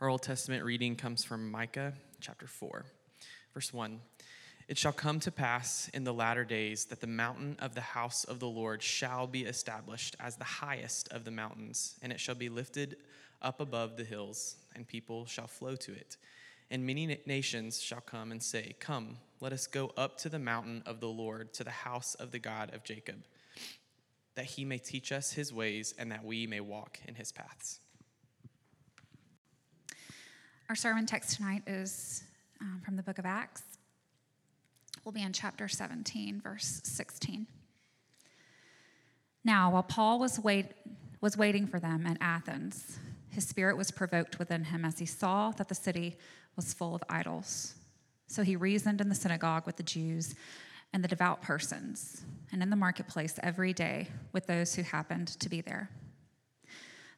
Our Old Testament reading comes from Micah chapter 4, verse 1. It shall come to pass in the latter days that the mountain of the house of the Lord shall be established as the highest of the mountains, and it shall be lifted up above the hills, and people shall flow to it. And many nations shall come and say, Come, let us go up to the mountain of the Lord, to the house of the God of Jacob, that he may teach us his ways, and that we may walk in his paths. Our sermon text tonight is um, from the book of Acts. We'll be in chapter 17, verse 16. Now, while Paul was, wait, was waiting for them at Athens, his spirit was provoked within him as he saw that the city was full of idols. So he reasoned in the synagogue with the Jews and the devout persons, and in the marketplace every day with those who happened to be there.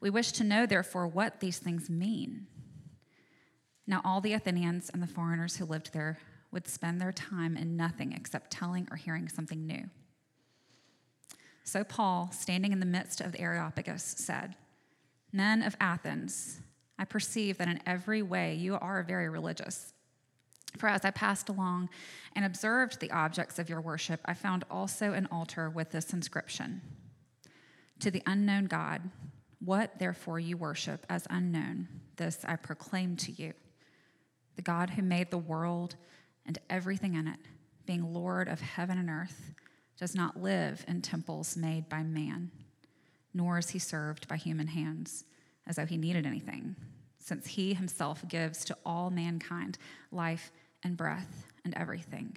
We wish to know, therefore, what these things mean. Now, all the Athenians and the foreigners who lived there would spend their time in nothing except telling or hearing something new. So, Paul, standing in the midst of the Areopagus, said, Men of Athens, I perceive that in every way you are very religious. For as I passed along and observed the objects of your worship, I found also an altar with this inscription To the unknown God, what therefore you worship as unknown, this I proclaim to you. The God who made the world and everything in it, being Lord of heaven and earth, does not live in temples made by man, nor is he served by human hands as though he needed anything, since he himself gives to all mankind life and breath and everything.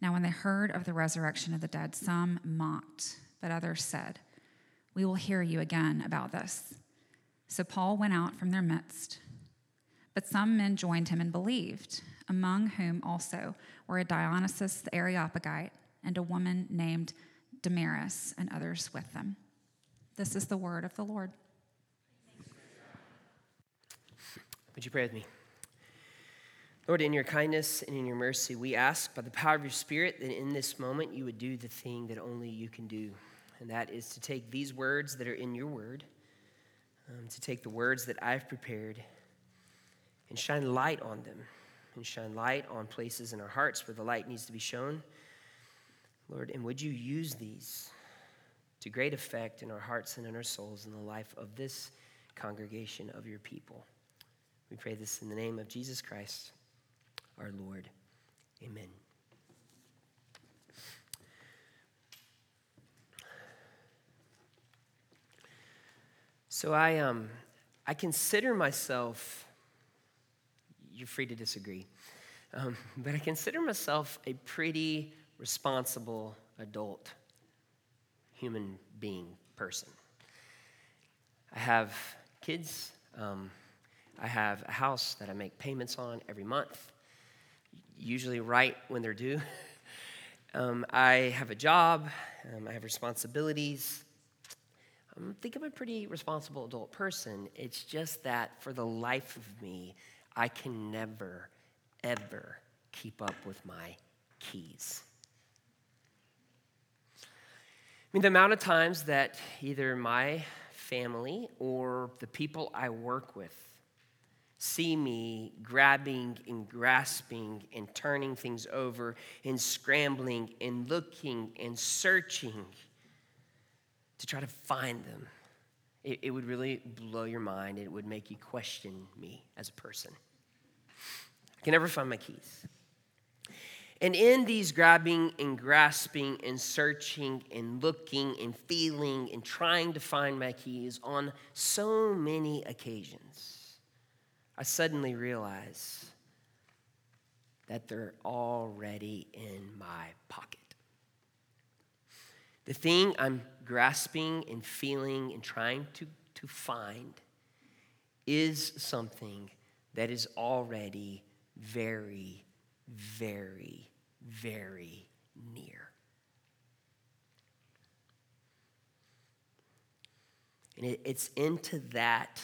Now, when they heard of the resurrection of the dead, some mocked, but others said, We will hear you again about this. So Paul went out from their midst. But some men joined him and believed, among whom also were a Dionysius the Areopagite and a woman named Damaris, and others with them. This is the word of the Lord. Would you pray with me? Lord, in your kindness and in your mercy, we ask by the power of your Spirit that in this moment you would do the thing that only you can do. And that is to take these words that are in your word, um, to take the words that I've prepared, and shine light on them, and shine light on places in our hearts where the light needs to be shown. Lord, and would you use these to great effect in our hearts and in our souls in the life of this congregation of your people? We pray this in the name of Jesus Christ our Lord. Amen. So I um I consider myself you're free to disagree. Um, but I consider myself a pretty responsible adult human being person. I have kids. Um, I have a house that I make payments on every month usually right when they're due. Um, I have a job, um, I have responsibilities. I think I'm a pretty responsible adult person. It's just that for the life of me, I can never, ever keep up with my keys. I mean, the amount of times that either my family or the people I work with see me grabbing and grasping and turning things over and scrambling and looking and searching to try to find them, it, it would really blow your mind. It would make you question me as a person. I can never find my keys. And in these grabbing and grasping and searching and looking and feeling and trying to find my keys on so many occasions, I suddenly realize that they're already in my pocket. The thing I'm grasping and feeling and trying to, to find is something that is already very, very very near. And it, it's into that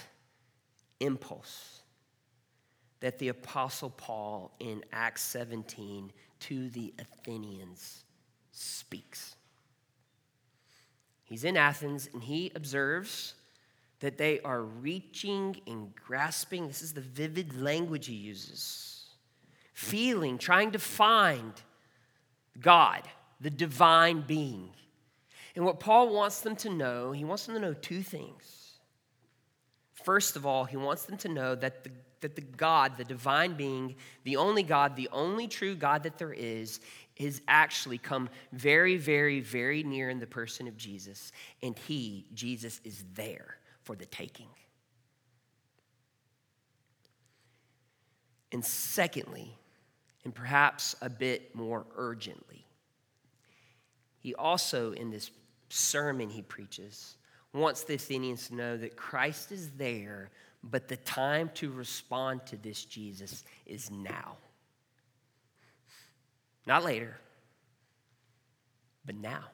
impulse that the Apostle Paul in Acts 17 to the Athenians speaks. He's in Athens and he observes that they are reaching and grasping. This is the vivid language he uses. Feeling, trying to find God, the divine being. And what Paul wants them to know, he wants them to know two things. First of all, he wants them to know that the, that the God, the divine being, the only God, the only true God that there is, is actually come very, very, very near in the person of Jesus. And he, Jesus, is there for the taking. And secondly, and perhaps a bit more urgently. He also, in this sermon he preaches, wants the Athenians to know that Christ is there, but the time to respond to this Jesus is now. Not later, but now.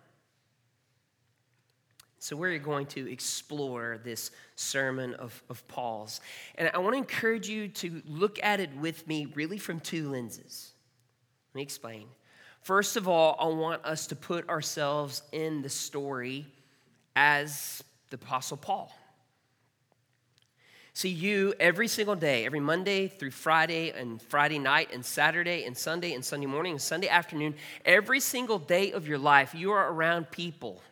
So, we're going to explore this sermon of, of Paul's. And I want to encourage you to look at it with me really from two lenses. Let me explain. First of all, I want us to put ourselves in the story as the Apostle Paul. See, you every single day, every Monday through Friday, and Friday night, and Saturday, and Sunday, and Sunday morning, and Sunday afternoon, every single day of your life, you are around people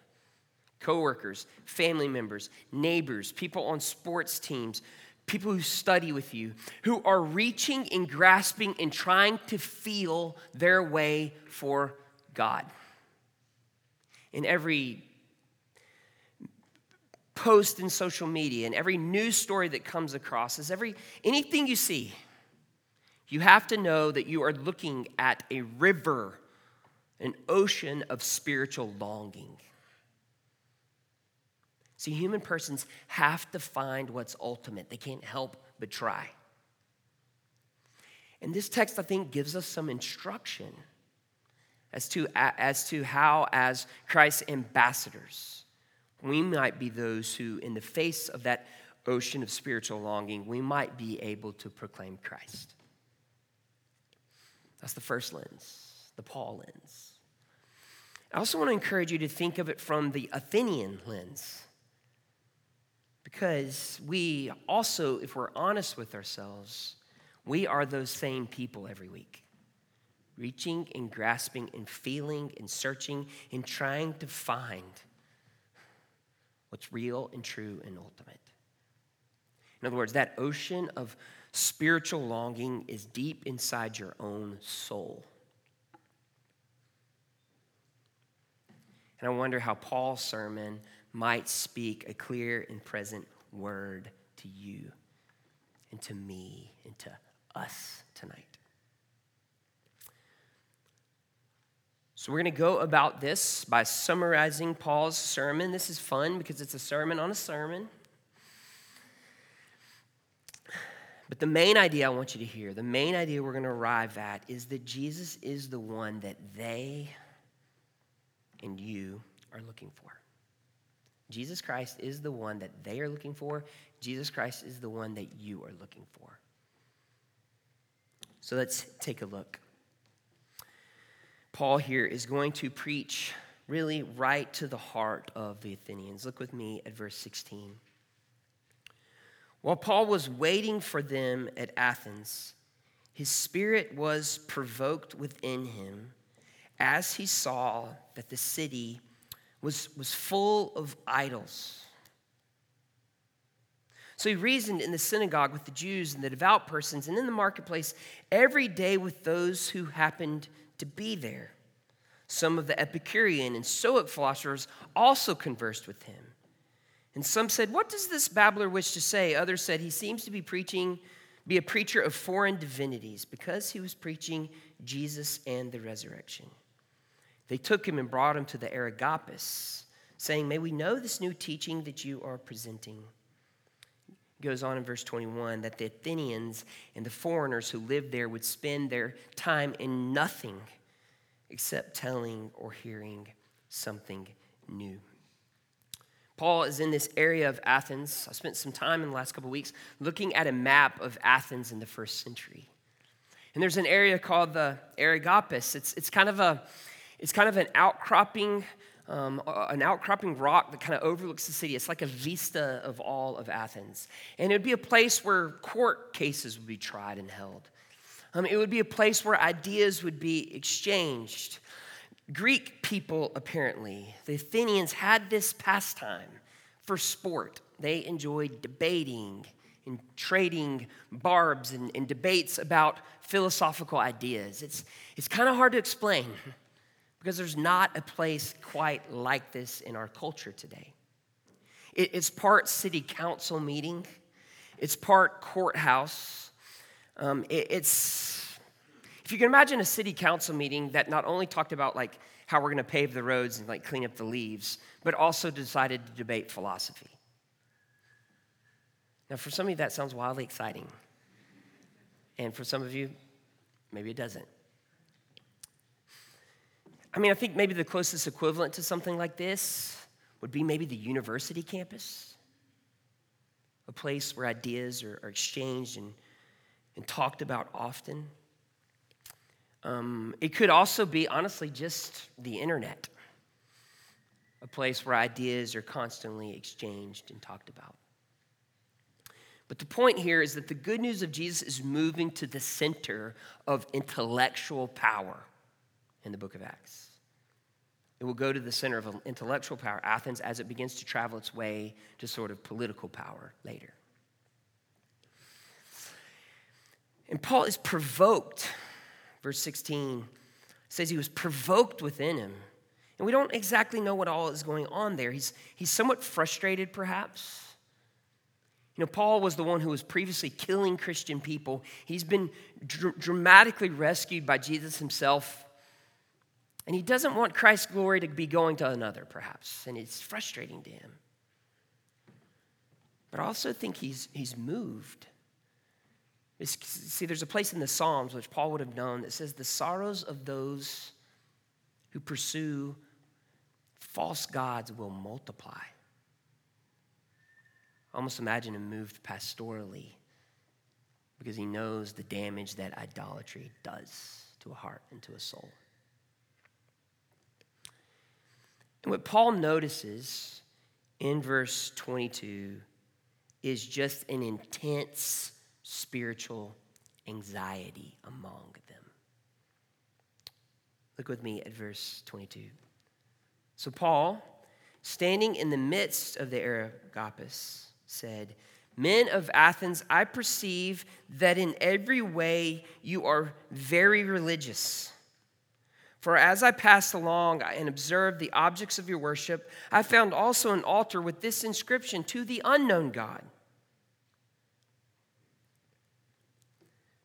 coworkers, family members, neighbors, people on sports teams, people who study with you, who are reaching and grasping and trying to feel their way for God. In every post in social media and every news story that comes across, is every anything you see, you have to know that you are looking at a river, an ocean of spiritual longing. See, human persons have to find what's ultimate, they can't help but try. And this text, I think, gives us some instruction as to, as to how, as Christ's ambassadors, we might be those who, in the face of that ocean of spiritual longing, we might be able to proclaim Christ. That's the first lens, the Paul lens. I also want to encourage you to think of it from the Athenian lens. Because we also, if we're honest with ourselves, we are those same people every week. Reaching and grasping and feeling and searching and trying to find what's real and true and ultimate. In other words, that ocean of spiritual longing is deep inside your own soul. And I wonder how Paul's sermon might speak a clear and present word to you and to me and to us tonight. So, we're going to go about this by summarizing Paul's sermon. This is fun because it's a sermon on a sermon. But the main idea I want you to hear, the main idea we're going to arrive at is that Jesus is the one that they and you are looking for. Jesus Christ is the one that they are looking for. Jesus Christ is the one that you are looking for. So let's take a look. Paul here is going to preach really right to the heart of the Athenians. Look with me at verse 16. While Paul was waiting for them at Athens, his spirit was provoked within him as he saw that the city was, was full of idols. So he reasoned in the synagogue with the Jews and the devout persons, and in the marketplace every day with those who happened to be there. Some of the Epicurean and Stoic philosophers also conversed with him. And some said, What does this babbler wish to say? Others said, He seems to be preaching, be a preacher of foreign divinities, because he was preaching Jesus and the resurrection. They took him and brought him to the Areopagus, saying, May we know this new teaching that you are presenting. Goes on in verse 21 that the Athenians and the foreigners who lived there would spend their time in nothing except telling or hearing something new. Paul is in this area of Athens. I spent some time in the last couple weeks looking at a map of Athens in the first century. And there's an area called the Areopagus. It's, it's kind of a it's kind of an outcropping, um, an outcropping rock that kind of overlooks the city. It's like a vista of all of Athens. And it would be a place where court cases would be tried and held. Um, it would be a place where ideas would be exchanged. Greek people, apparently, the Athenians had this pastime for sport. They enjoyed debating and trading barbs and, and debates about philosophical ideas. It's, it's kind of hard to explain because there's not a place quite like this in our culture today. it's part city council meeting, it's part courthouse. Um, it's, if you can imagine a city council meeting that not only talked about like how we're going to pave the roads and like clean up the leaves, but also decided to debate philosophy. Now, for some of you, that sounds wildly exciting. And for some of you, maybe it doesn't. I mean, I think maybe the closest equivalent to something like this would be maybe the university campus, a place where ideas are, are exchanged and, and talked about often. Um, it could also be, honestly, just the internet, a place where ideas are constantly exchanged and talked about. But the point here is that the good news of Jesus is moving to the center of intellectual power in the book of Acts. It will go to the center of intellectual power, Athens, as it begins to travel its way to sort of political power later. And Paul is provoked. Verse 16 says he was provoked within him. And we don't exactly know what all is going on there. He's, he's somewhat frustrated, perhaps. You know, Paul was the one who was previously killing Christian people. He's been dr- dramatically rescued by Jesus himself and he doesn't want Christ's glory to be going to another, perhaps. And it's frustrating to him. But I also think he's, he's moved. It's, see, there's a place in the Psalms, which Paul would have known, that says, The sorrows of those who pursue false gods will multiply. I almost imagine him moved pastorally because he knows the damage that idolatry does to a heart and to a soul. And what Paul notices in verse 22 is just an intense spiritual anxiety among them. Look with me at verse 22. So, Paul, standing in the midst of the Areopagus, said, Men of Athens, I perceive that in every way you are very religious. For as I passed along and observed the objects of your worship, I found also an altar with this inscription To the unknown God.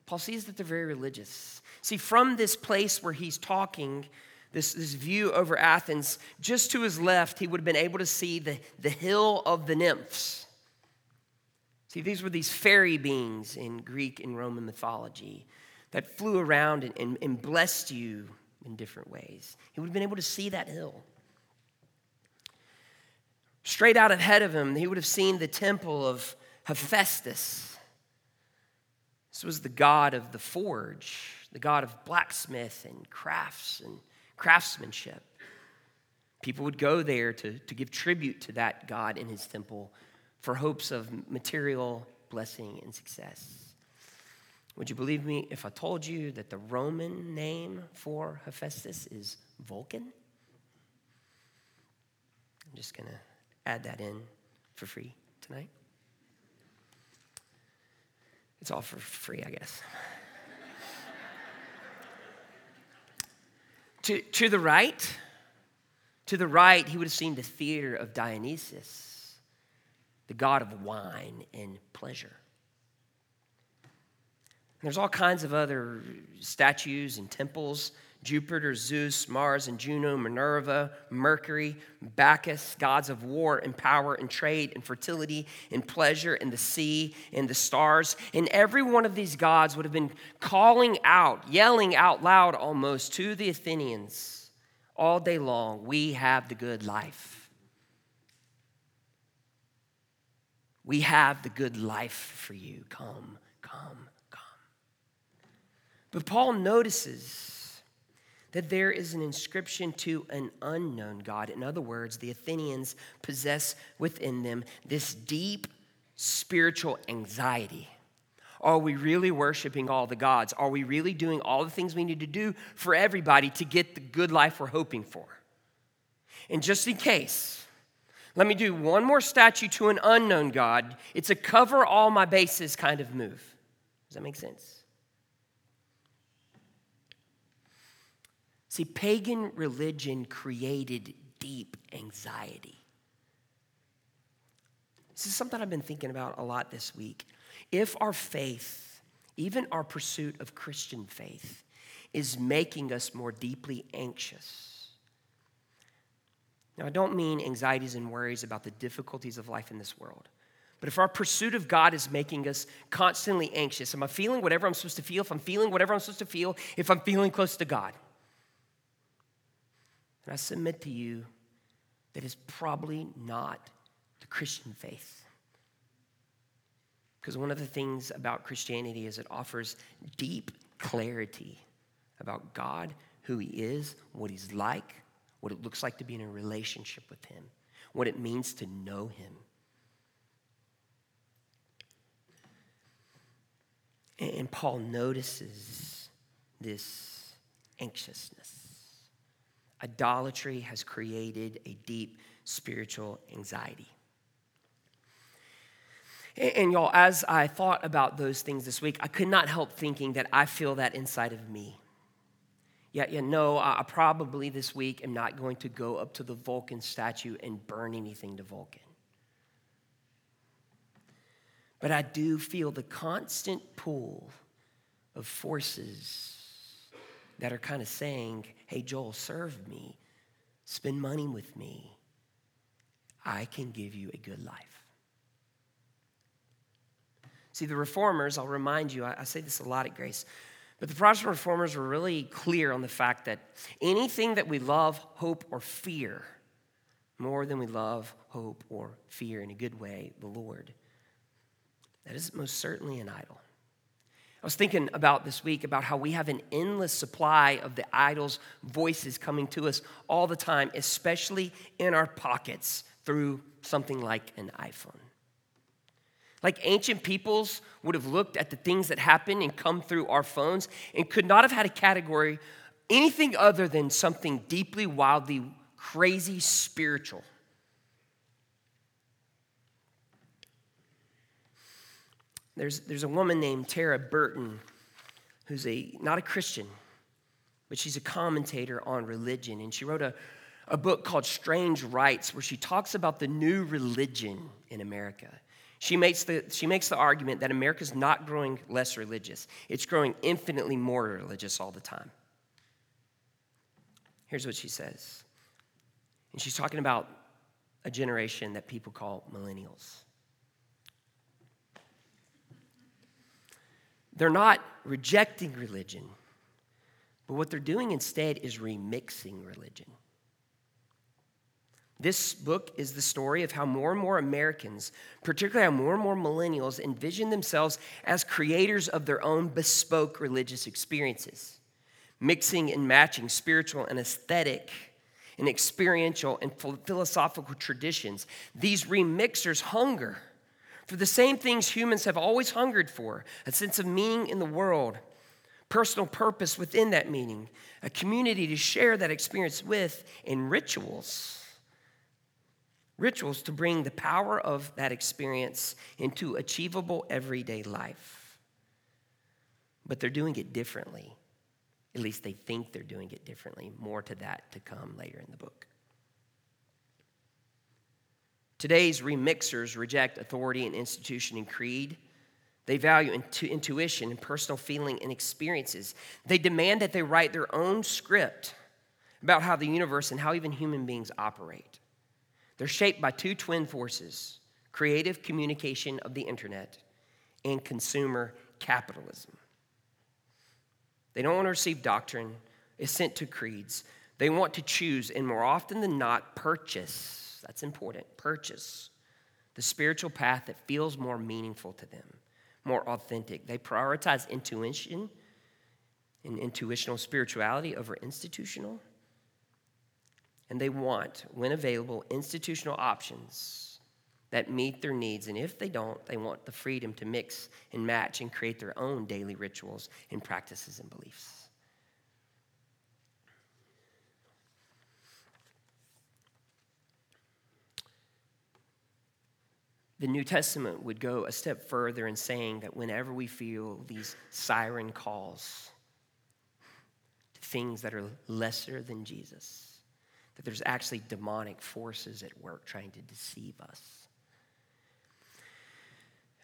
Paul sees that they're very religious. See, from this place where he's talking, this, this view over Athens, just to his left, he would have been able to see the, the hill of the nymphs. See, these were these fairy beings in Greek and Roman mythology that flew around and, and, and blessed you in different ways. He would have been able to see that hill. Straight out ahead of him, he would have seen the temple of Hephaestus. This was the god of the forge, the god of blacksmith and crafts and craftsmanship. People would go there to, to give tribute to that god in his temple for hopes of material blessing and success. Would you believe me if I told you that the Roman name for Hephaestus is Vulcan? I'm just going to add that in for free tonight. It's all for free, I guess. to, to the right, to the right, he would have seen the theater of Dionysus, the god of wine and pleasure. There's all kinds of other statues and temples Jupiter, Zeus, Mars, and Juno, Minerva, Mercury, Bacchus, gods of war and power and trade and fertility and pleasure and the sea and the stars. And every one of these gods would have been calling out, yelling out loud almost to the Athenians all day long, we have the good life. We have the good life for you. Come, come. But Paul notices that there is an inscription to an unknown God. In other words, the Athenians possess within them this deep spiritual anxiety are we really worshiping all the gods? Are we really doing all the things we need to do for everybody to get the good life we're hoping for? And just in case, let me do one more statue to an unknown God. It's a cover all my bases kind of move. Does that make sense? See, pagan religion created deep anxiety. This is something I've been thinking about a lot this week. If our faith, even our pursuit of Christian faith, is making us more deeply anxious, now I don't mean anxieties and worries about the difficulties of life in this world. But if our pursuit of God is making us constantly anxious, am I feeling whatever I'm supposed to feel? If I'm feeling whatever I'm supposed to feel, if I'm feeling close to God, and I submit to you that is probably not the Christian faith. Because one of the things about Christianity is it offers deep clarity about God, who He is, what He's like, what it looks like to be in a relationship with Him, what it means to know Him. And Paul notices this anxiousness. Idolatry has created a deep spiritual anxiety. And, y'all, as I thought about those things this week, I could not help thinking that I feel that inside of me. Yeah, yeah, no, I probably this week am not going to go up to the Vulcan statue and burn anything to Vulcan. But I do feel the constant pull of forces that are kind of saying, hey, Joel, serve me, spend money with me. I can give you a good life. See, the reformers, I'll remind you, I, I say this a lot at Grace, but the Protestant reformers were really clear on the fact that anything that we love, hope, or fear more than we love, hope, or fear in a good way, the Lord, that is most certainly an idol. I was thinking about this week about how we have an endless supply of the idol's voices coming to us all the time, especially in our pockets through something like an iPhone. Like ancient peoples would have looked at the things that happen and come through our phones and could not have had a category anything other than something deeply, wildly, crazy spiritual. There's, there's a woman named Tara Burton who's a not a Christian, but she's a commentator on religion. And she wrote a, a book called Strange Rites, where she talks about the new religion in America. She makes, the, she makes the argument that America's not growing less religious, it's growing infinitely more religious all the time. Here's what she says. And she's talking about a generation that people call millennials. They're not rejecting religion, but what they're doing instead is remixing religion. This book is the story of how more and more Americans, particularly how more and more millennials, envision themselves as creators of their own bespoke religious experiences, mixing and matching spiritual and aesthetic and experiential and philosophical traditions. These remixers hunger for the same things humans have always hungered for a sense of meaning in the world, personal purpose within that meaning, a community to share that experience with, and rituals rituals to bring the power of that experience into achievable everyday life. But they're doing it differently. At least they think they're doing it differently. More to that to come later in the book. Today's remixers reject authority and institution and creed. They value intu- intuition and personal feeling and experiences. They demand that they write their own script about how the universe and how even human beings operate. They're shaped by two twin forces creative communication of the internet and consumer capitalism. They don't want to receive doctrine assent to creeds. They want to choose, and more often than not, purchase. That's important. Purchase the spiritual path that feels more meaningful to them, more authentic. They prioritize intuition and intuitional spirituality over institutional and they want, when available, institutional options that meet their needs. And if they don't, they want the freedom to mix and match and create their own daily rituals and practices and beliefs. The New Testament would go a step further in saying that whenever we feel these siren calls to things that are lesser than Jesus, that there's actually demonic forces at work trying to deceive us.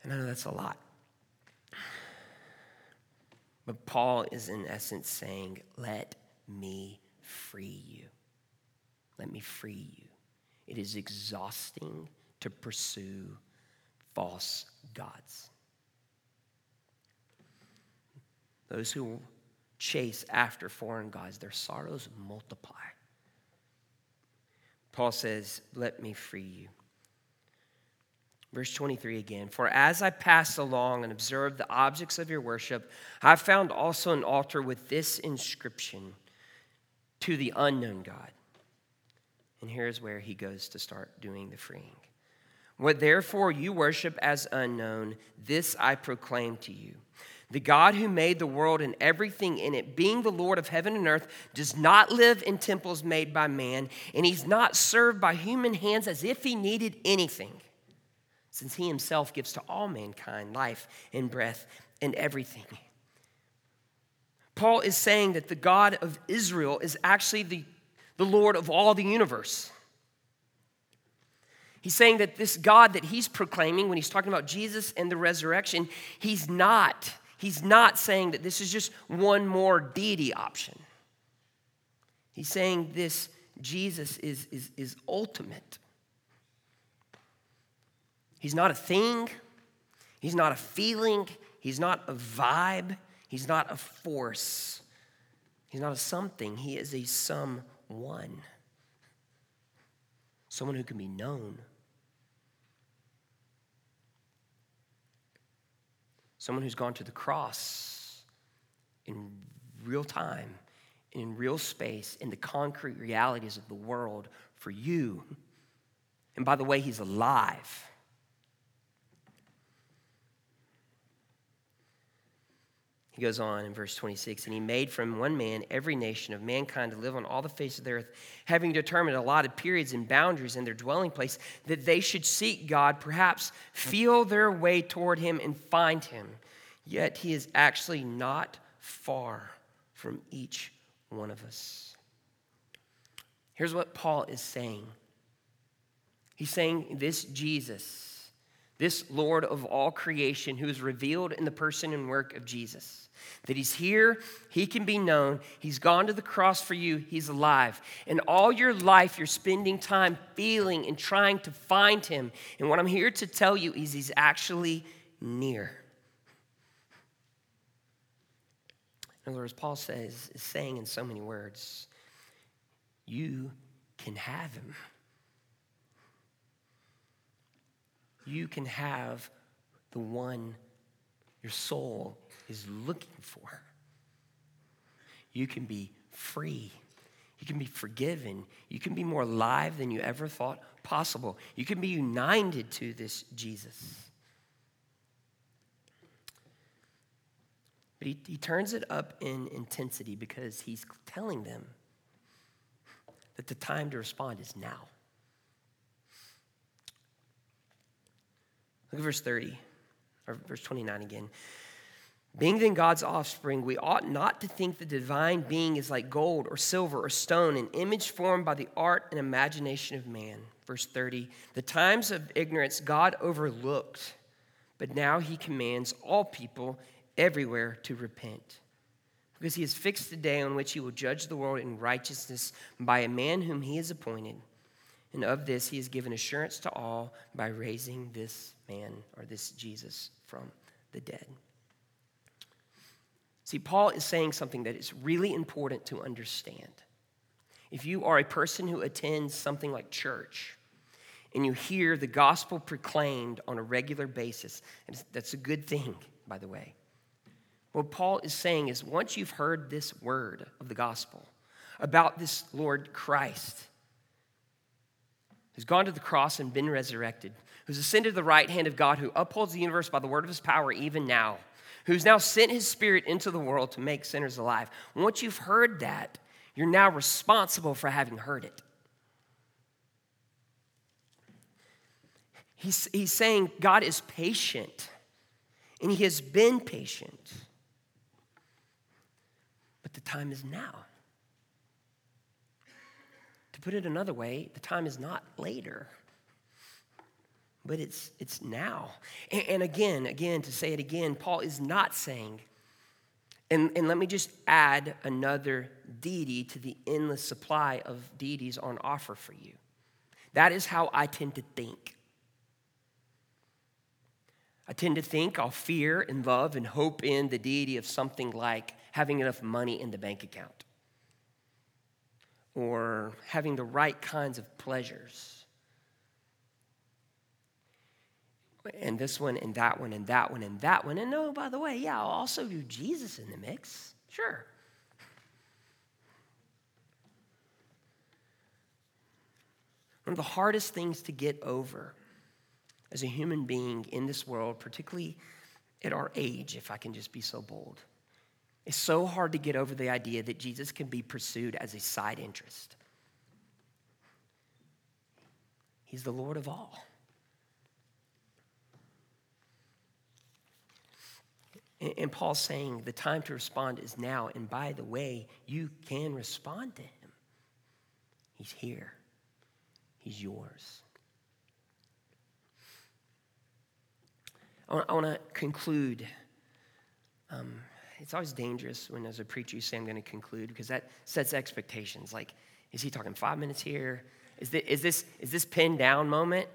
And I know that's a lot. But Paul is, in essence, saying, Let me free you. Let me free you. It is exhausting to pursue false gods. Those who chase after foreign gods, their sorrows multiply. Paul says, Let me free you. Verse 23 again For as I passed along and observed the objects of your worship, I found also an altar with this inscription to the unknown God. And here's where he goes to start doing the freeing. What therefore you worship as unknown, this I proclaim to you the God who made the world and everything in it, being the Lord of heaven and earth, does not live in temples made by man, and he's not served by human hands as if he needed anything, since he himself gives to all mankind life and breath and everything. Paul is saying that the God of Israel is actually the, the Lord of all the universe. He's saying that this God that he's proclaiming when he's talking about Jesus and the resurrection, he's not he's not saying that this is just one more deity option. He's saying this Jesus is, is, is ultimate. He's not a thing, he's not a feeling, he's not a vibe, he's not a force, he's not a something, he is a someone. Someone who can be known someone who's gone to the cross in real time, in real space, in the concrete realities of the world for you. And by the way, he's alive. Goes on in verse 26 and he made from one man every nation of mankind to live on all the face of the earth, having determined allotted periods and boundaries in their dwelling place, that they should seek God, perhaps feel their way toward him and find him. Yet he is actually not far from each one of us. Here's what Paul is saying He's saying, This Jesus this Lord of all creation who is revealed in the person and work of Jesus. That he's here, he can be known, he's gone to the cross for you, he's alive. And all your life, you're spending time feeling and trying to find him. And what I'm here to tell you is he's actually near. In other words, Paul says, is saying in so many words, you can have him. you can have the one your soul is looking for. You can be free. You can be forgiven. You can be more alive than you ever thought possible. You can be united to this Jesus. But he, he turns it up in intensity because he's telling them that the time to respond is now. Look at verse 30, or verse 29 again. Being then God's offspring, we ought not to think the divine being is like gold or silver or stone, an image formed by the art and imagination of man. Verse 30 The times of ignorance God overlooked, but now he commands all people everywhere to repent. Because he has fixed the day on which he will judge the world in righteousness by a man whom he has appointed. And of this he has given assurance to all by raising this man or this Jesus from the dead. See, Paul is saying something that is really important to understand. If you are a person who attends something like church and you hear the gospel proclaimed on a regular basis, and that's a good thing, by the way. What Paul is saying is once you've heard this word of the gospel about this Lord Christ, who's gone to the cross and been resurrected, who's ascended to the right hand of God, who upholds the universe by the word of his power even now, who's now sent his spirit into the world to make sinners alive. Once you've heard that, you're now responsible for having heard it. He's, he's saying God is patient, and he has been patient. But the time is now. To put it another way, the time is not later but it's, it's now. And, and, again, again, to say it again, Paul is not saying, and, and let me just add another deity to the endless supply of deities on offer for you. That is how I tend to think. I tend to think I'll fear and love and hope in the deity of something like having enough money in the bank account or having the right kinds of pleasures and this one and that one and that one and that one. And no, oh, by the way, yeah, I'll also do Jesus in the mix. Sure. One of the hardest things to get over as a human being in this world, particularly at our age, if I can just be so bold, it's so hard to get over the idea that Jesus can be pursued as a side interest. He's the Lord of all. And Paul's saying the time to respond is now. And by the way, you can respond to him. He's here, he's yours. I want to conclude. Um, it's always dangerous when, as a preacher, you say, I'm going to conclude, because that sets expectations. Like, is he talking five minutes here? Is this, is this, is this pinned down moment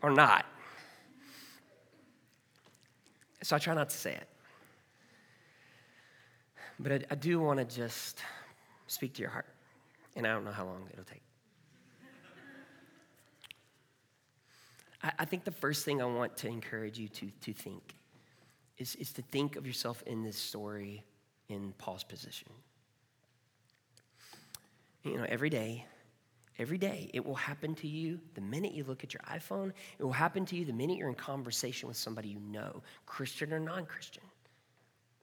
or not? So I try not to say it. But I, I do want to just speak to your heart, and I don't know how long it'll take. I, I think the first thing I want to encourage you to, to think is, is to think of yourself in this story in Paul's position. You know, every day, every day, it will happen to you the minute you look at your iPhone. It will happen to you the minute you're in conversation with somebody you know, Christian or non Christian.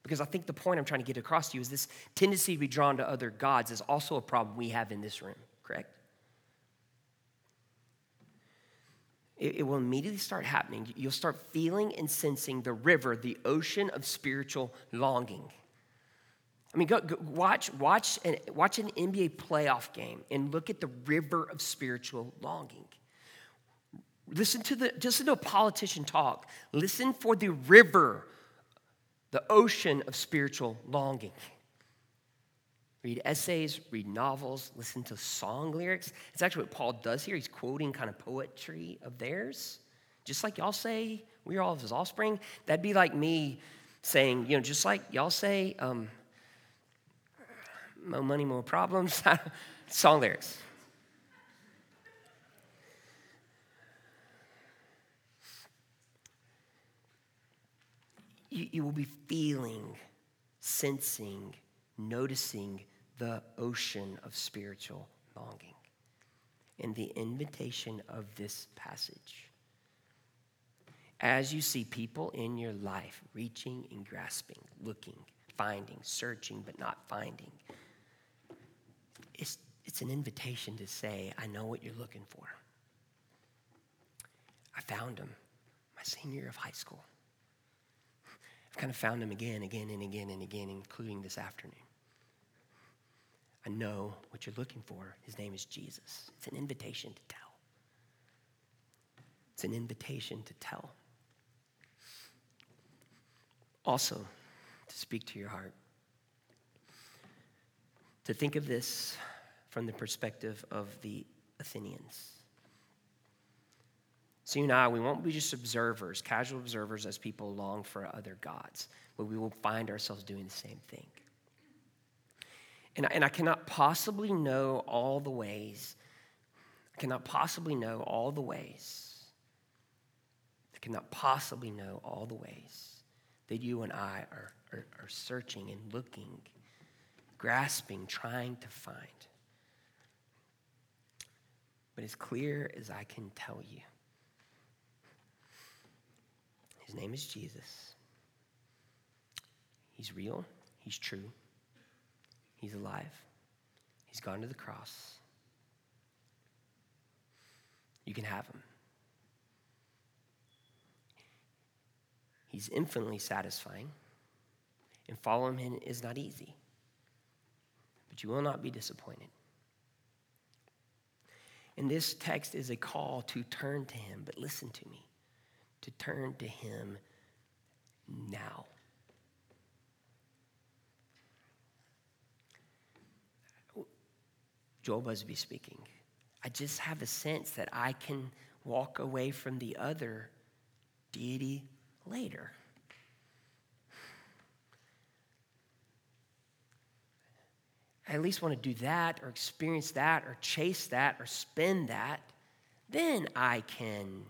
Because I think the point I'm trying to get across to you is this tendency to be drawn to other gods is also a problem we have in this room, correct? It, it will immediately start happening. You'll start feeling and sensing the river, the ocean of spiritual longing. I mean, go, go, watch, watch, an, watch an NBA playoff game and look at the river of spiritual longing. Listen to the, listen to a politician talk. Listen for the river the ocean of spiritual longing. Read essays, read novels, listen to song lyrics. It's actually what Paul does here. He's quoting kind of poetry of theirs. Just like y'all say, we are all of his offspring. That'd be like me saying, you know, just like y'all say, um, more money, more problems. song lyrics. You, you will be feeling, sensing, noticing the ocean of spiritual longing. And the invitation of this passage. As you see people in your life reaching and grasping, looking, finding, searching, but not finding, it's, it's an invitation to say, I know what you're looking for. I found him my senior year of high school. I've kind of found him again, again, and again, and again, including this afternoon. I know what you're looking for. His name is Jesus. It's an invitation to tell. It's an invitation to tell. Also, to speak to your heart. To think of this from the perspective of the Athenians. So you and I, we won't be just observers, casual observers as people long for other gods, but we will find ourselves doing the same thing. And, and I cannot possibly know all the ways, I cannot possibly know all the ways, I cannot possibly know all the ways that you and I are, are, are searching and looking, grasping, trying to find. But as clear as I can tell you, his name is Jesus. He's real, He's true, He's alive, He's gone to the cross. You can have Him. He's infinitely satisfying, and following Him is not easy, but you will not be disappointed. And this text is a call to turn to Him, but listen to me to turn to Him now. Joel Busby speaking. I just have a sense that I can walk away from the other deity later. I at least want to do that or experience that or chase that or spend that. Then I can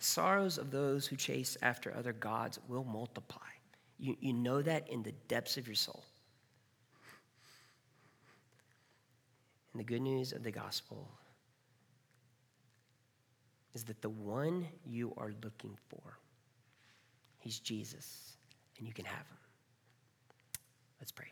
The sorrows of those who chase after other gods will multiply. You, you know that in the depths of your soul. And the good news of the gospel is that the one you are looking for, he's Jesus, and you can have him. Let's pray.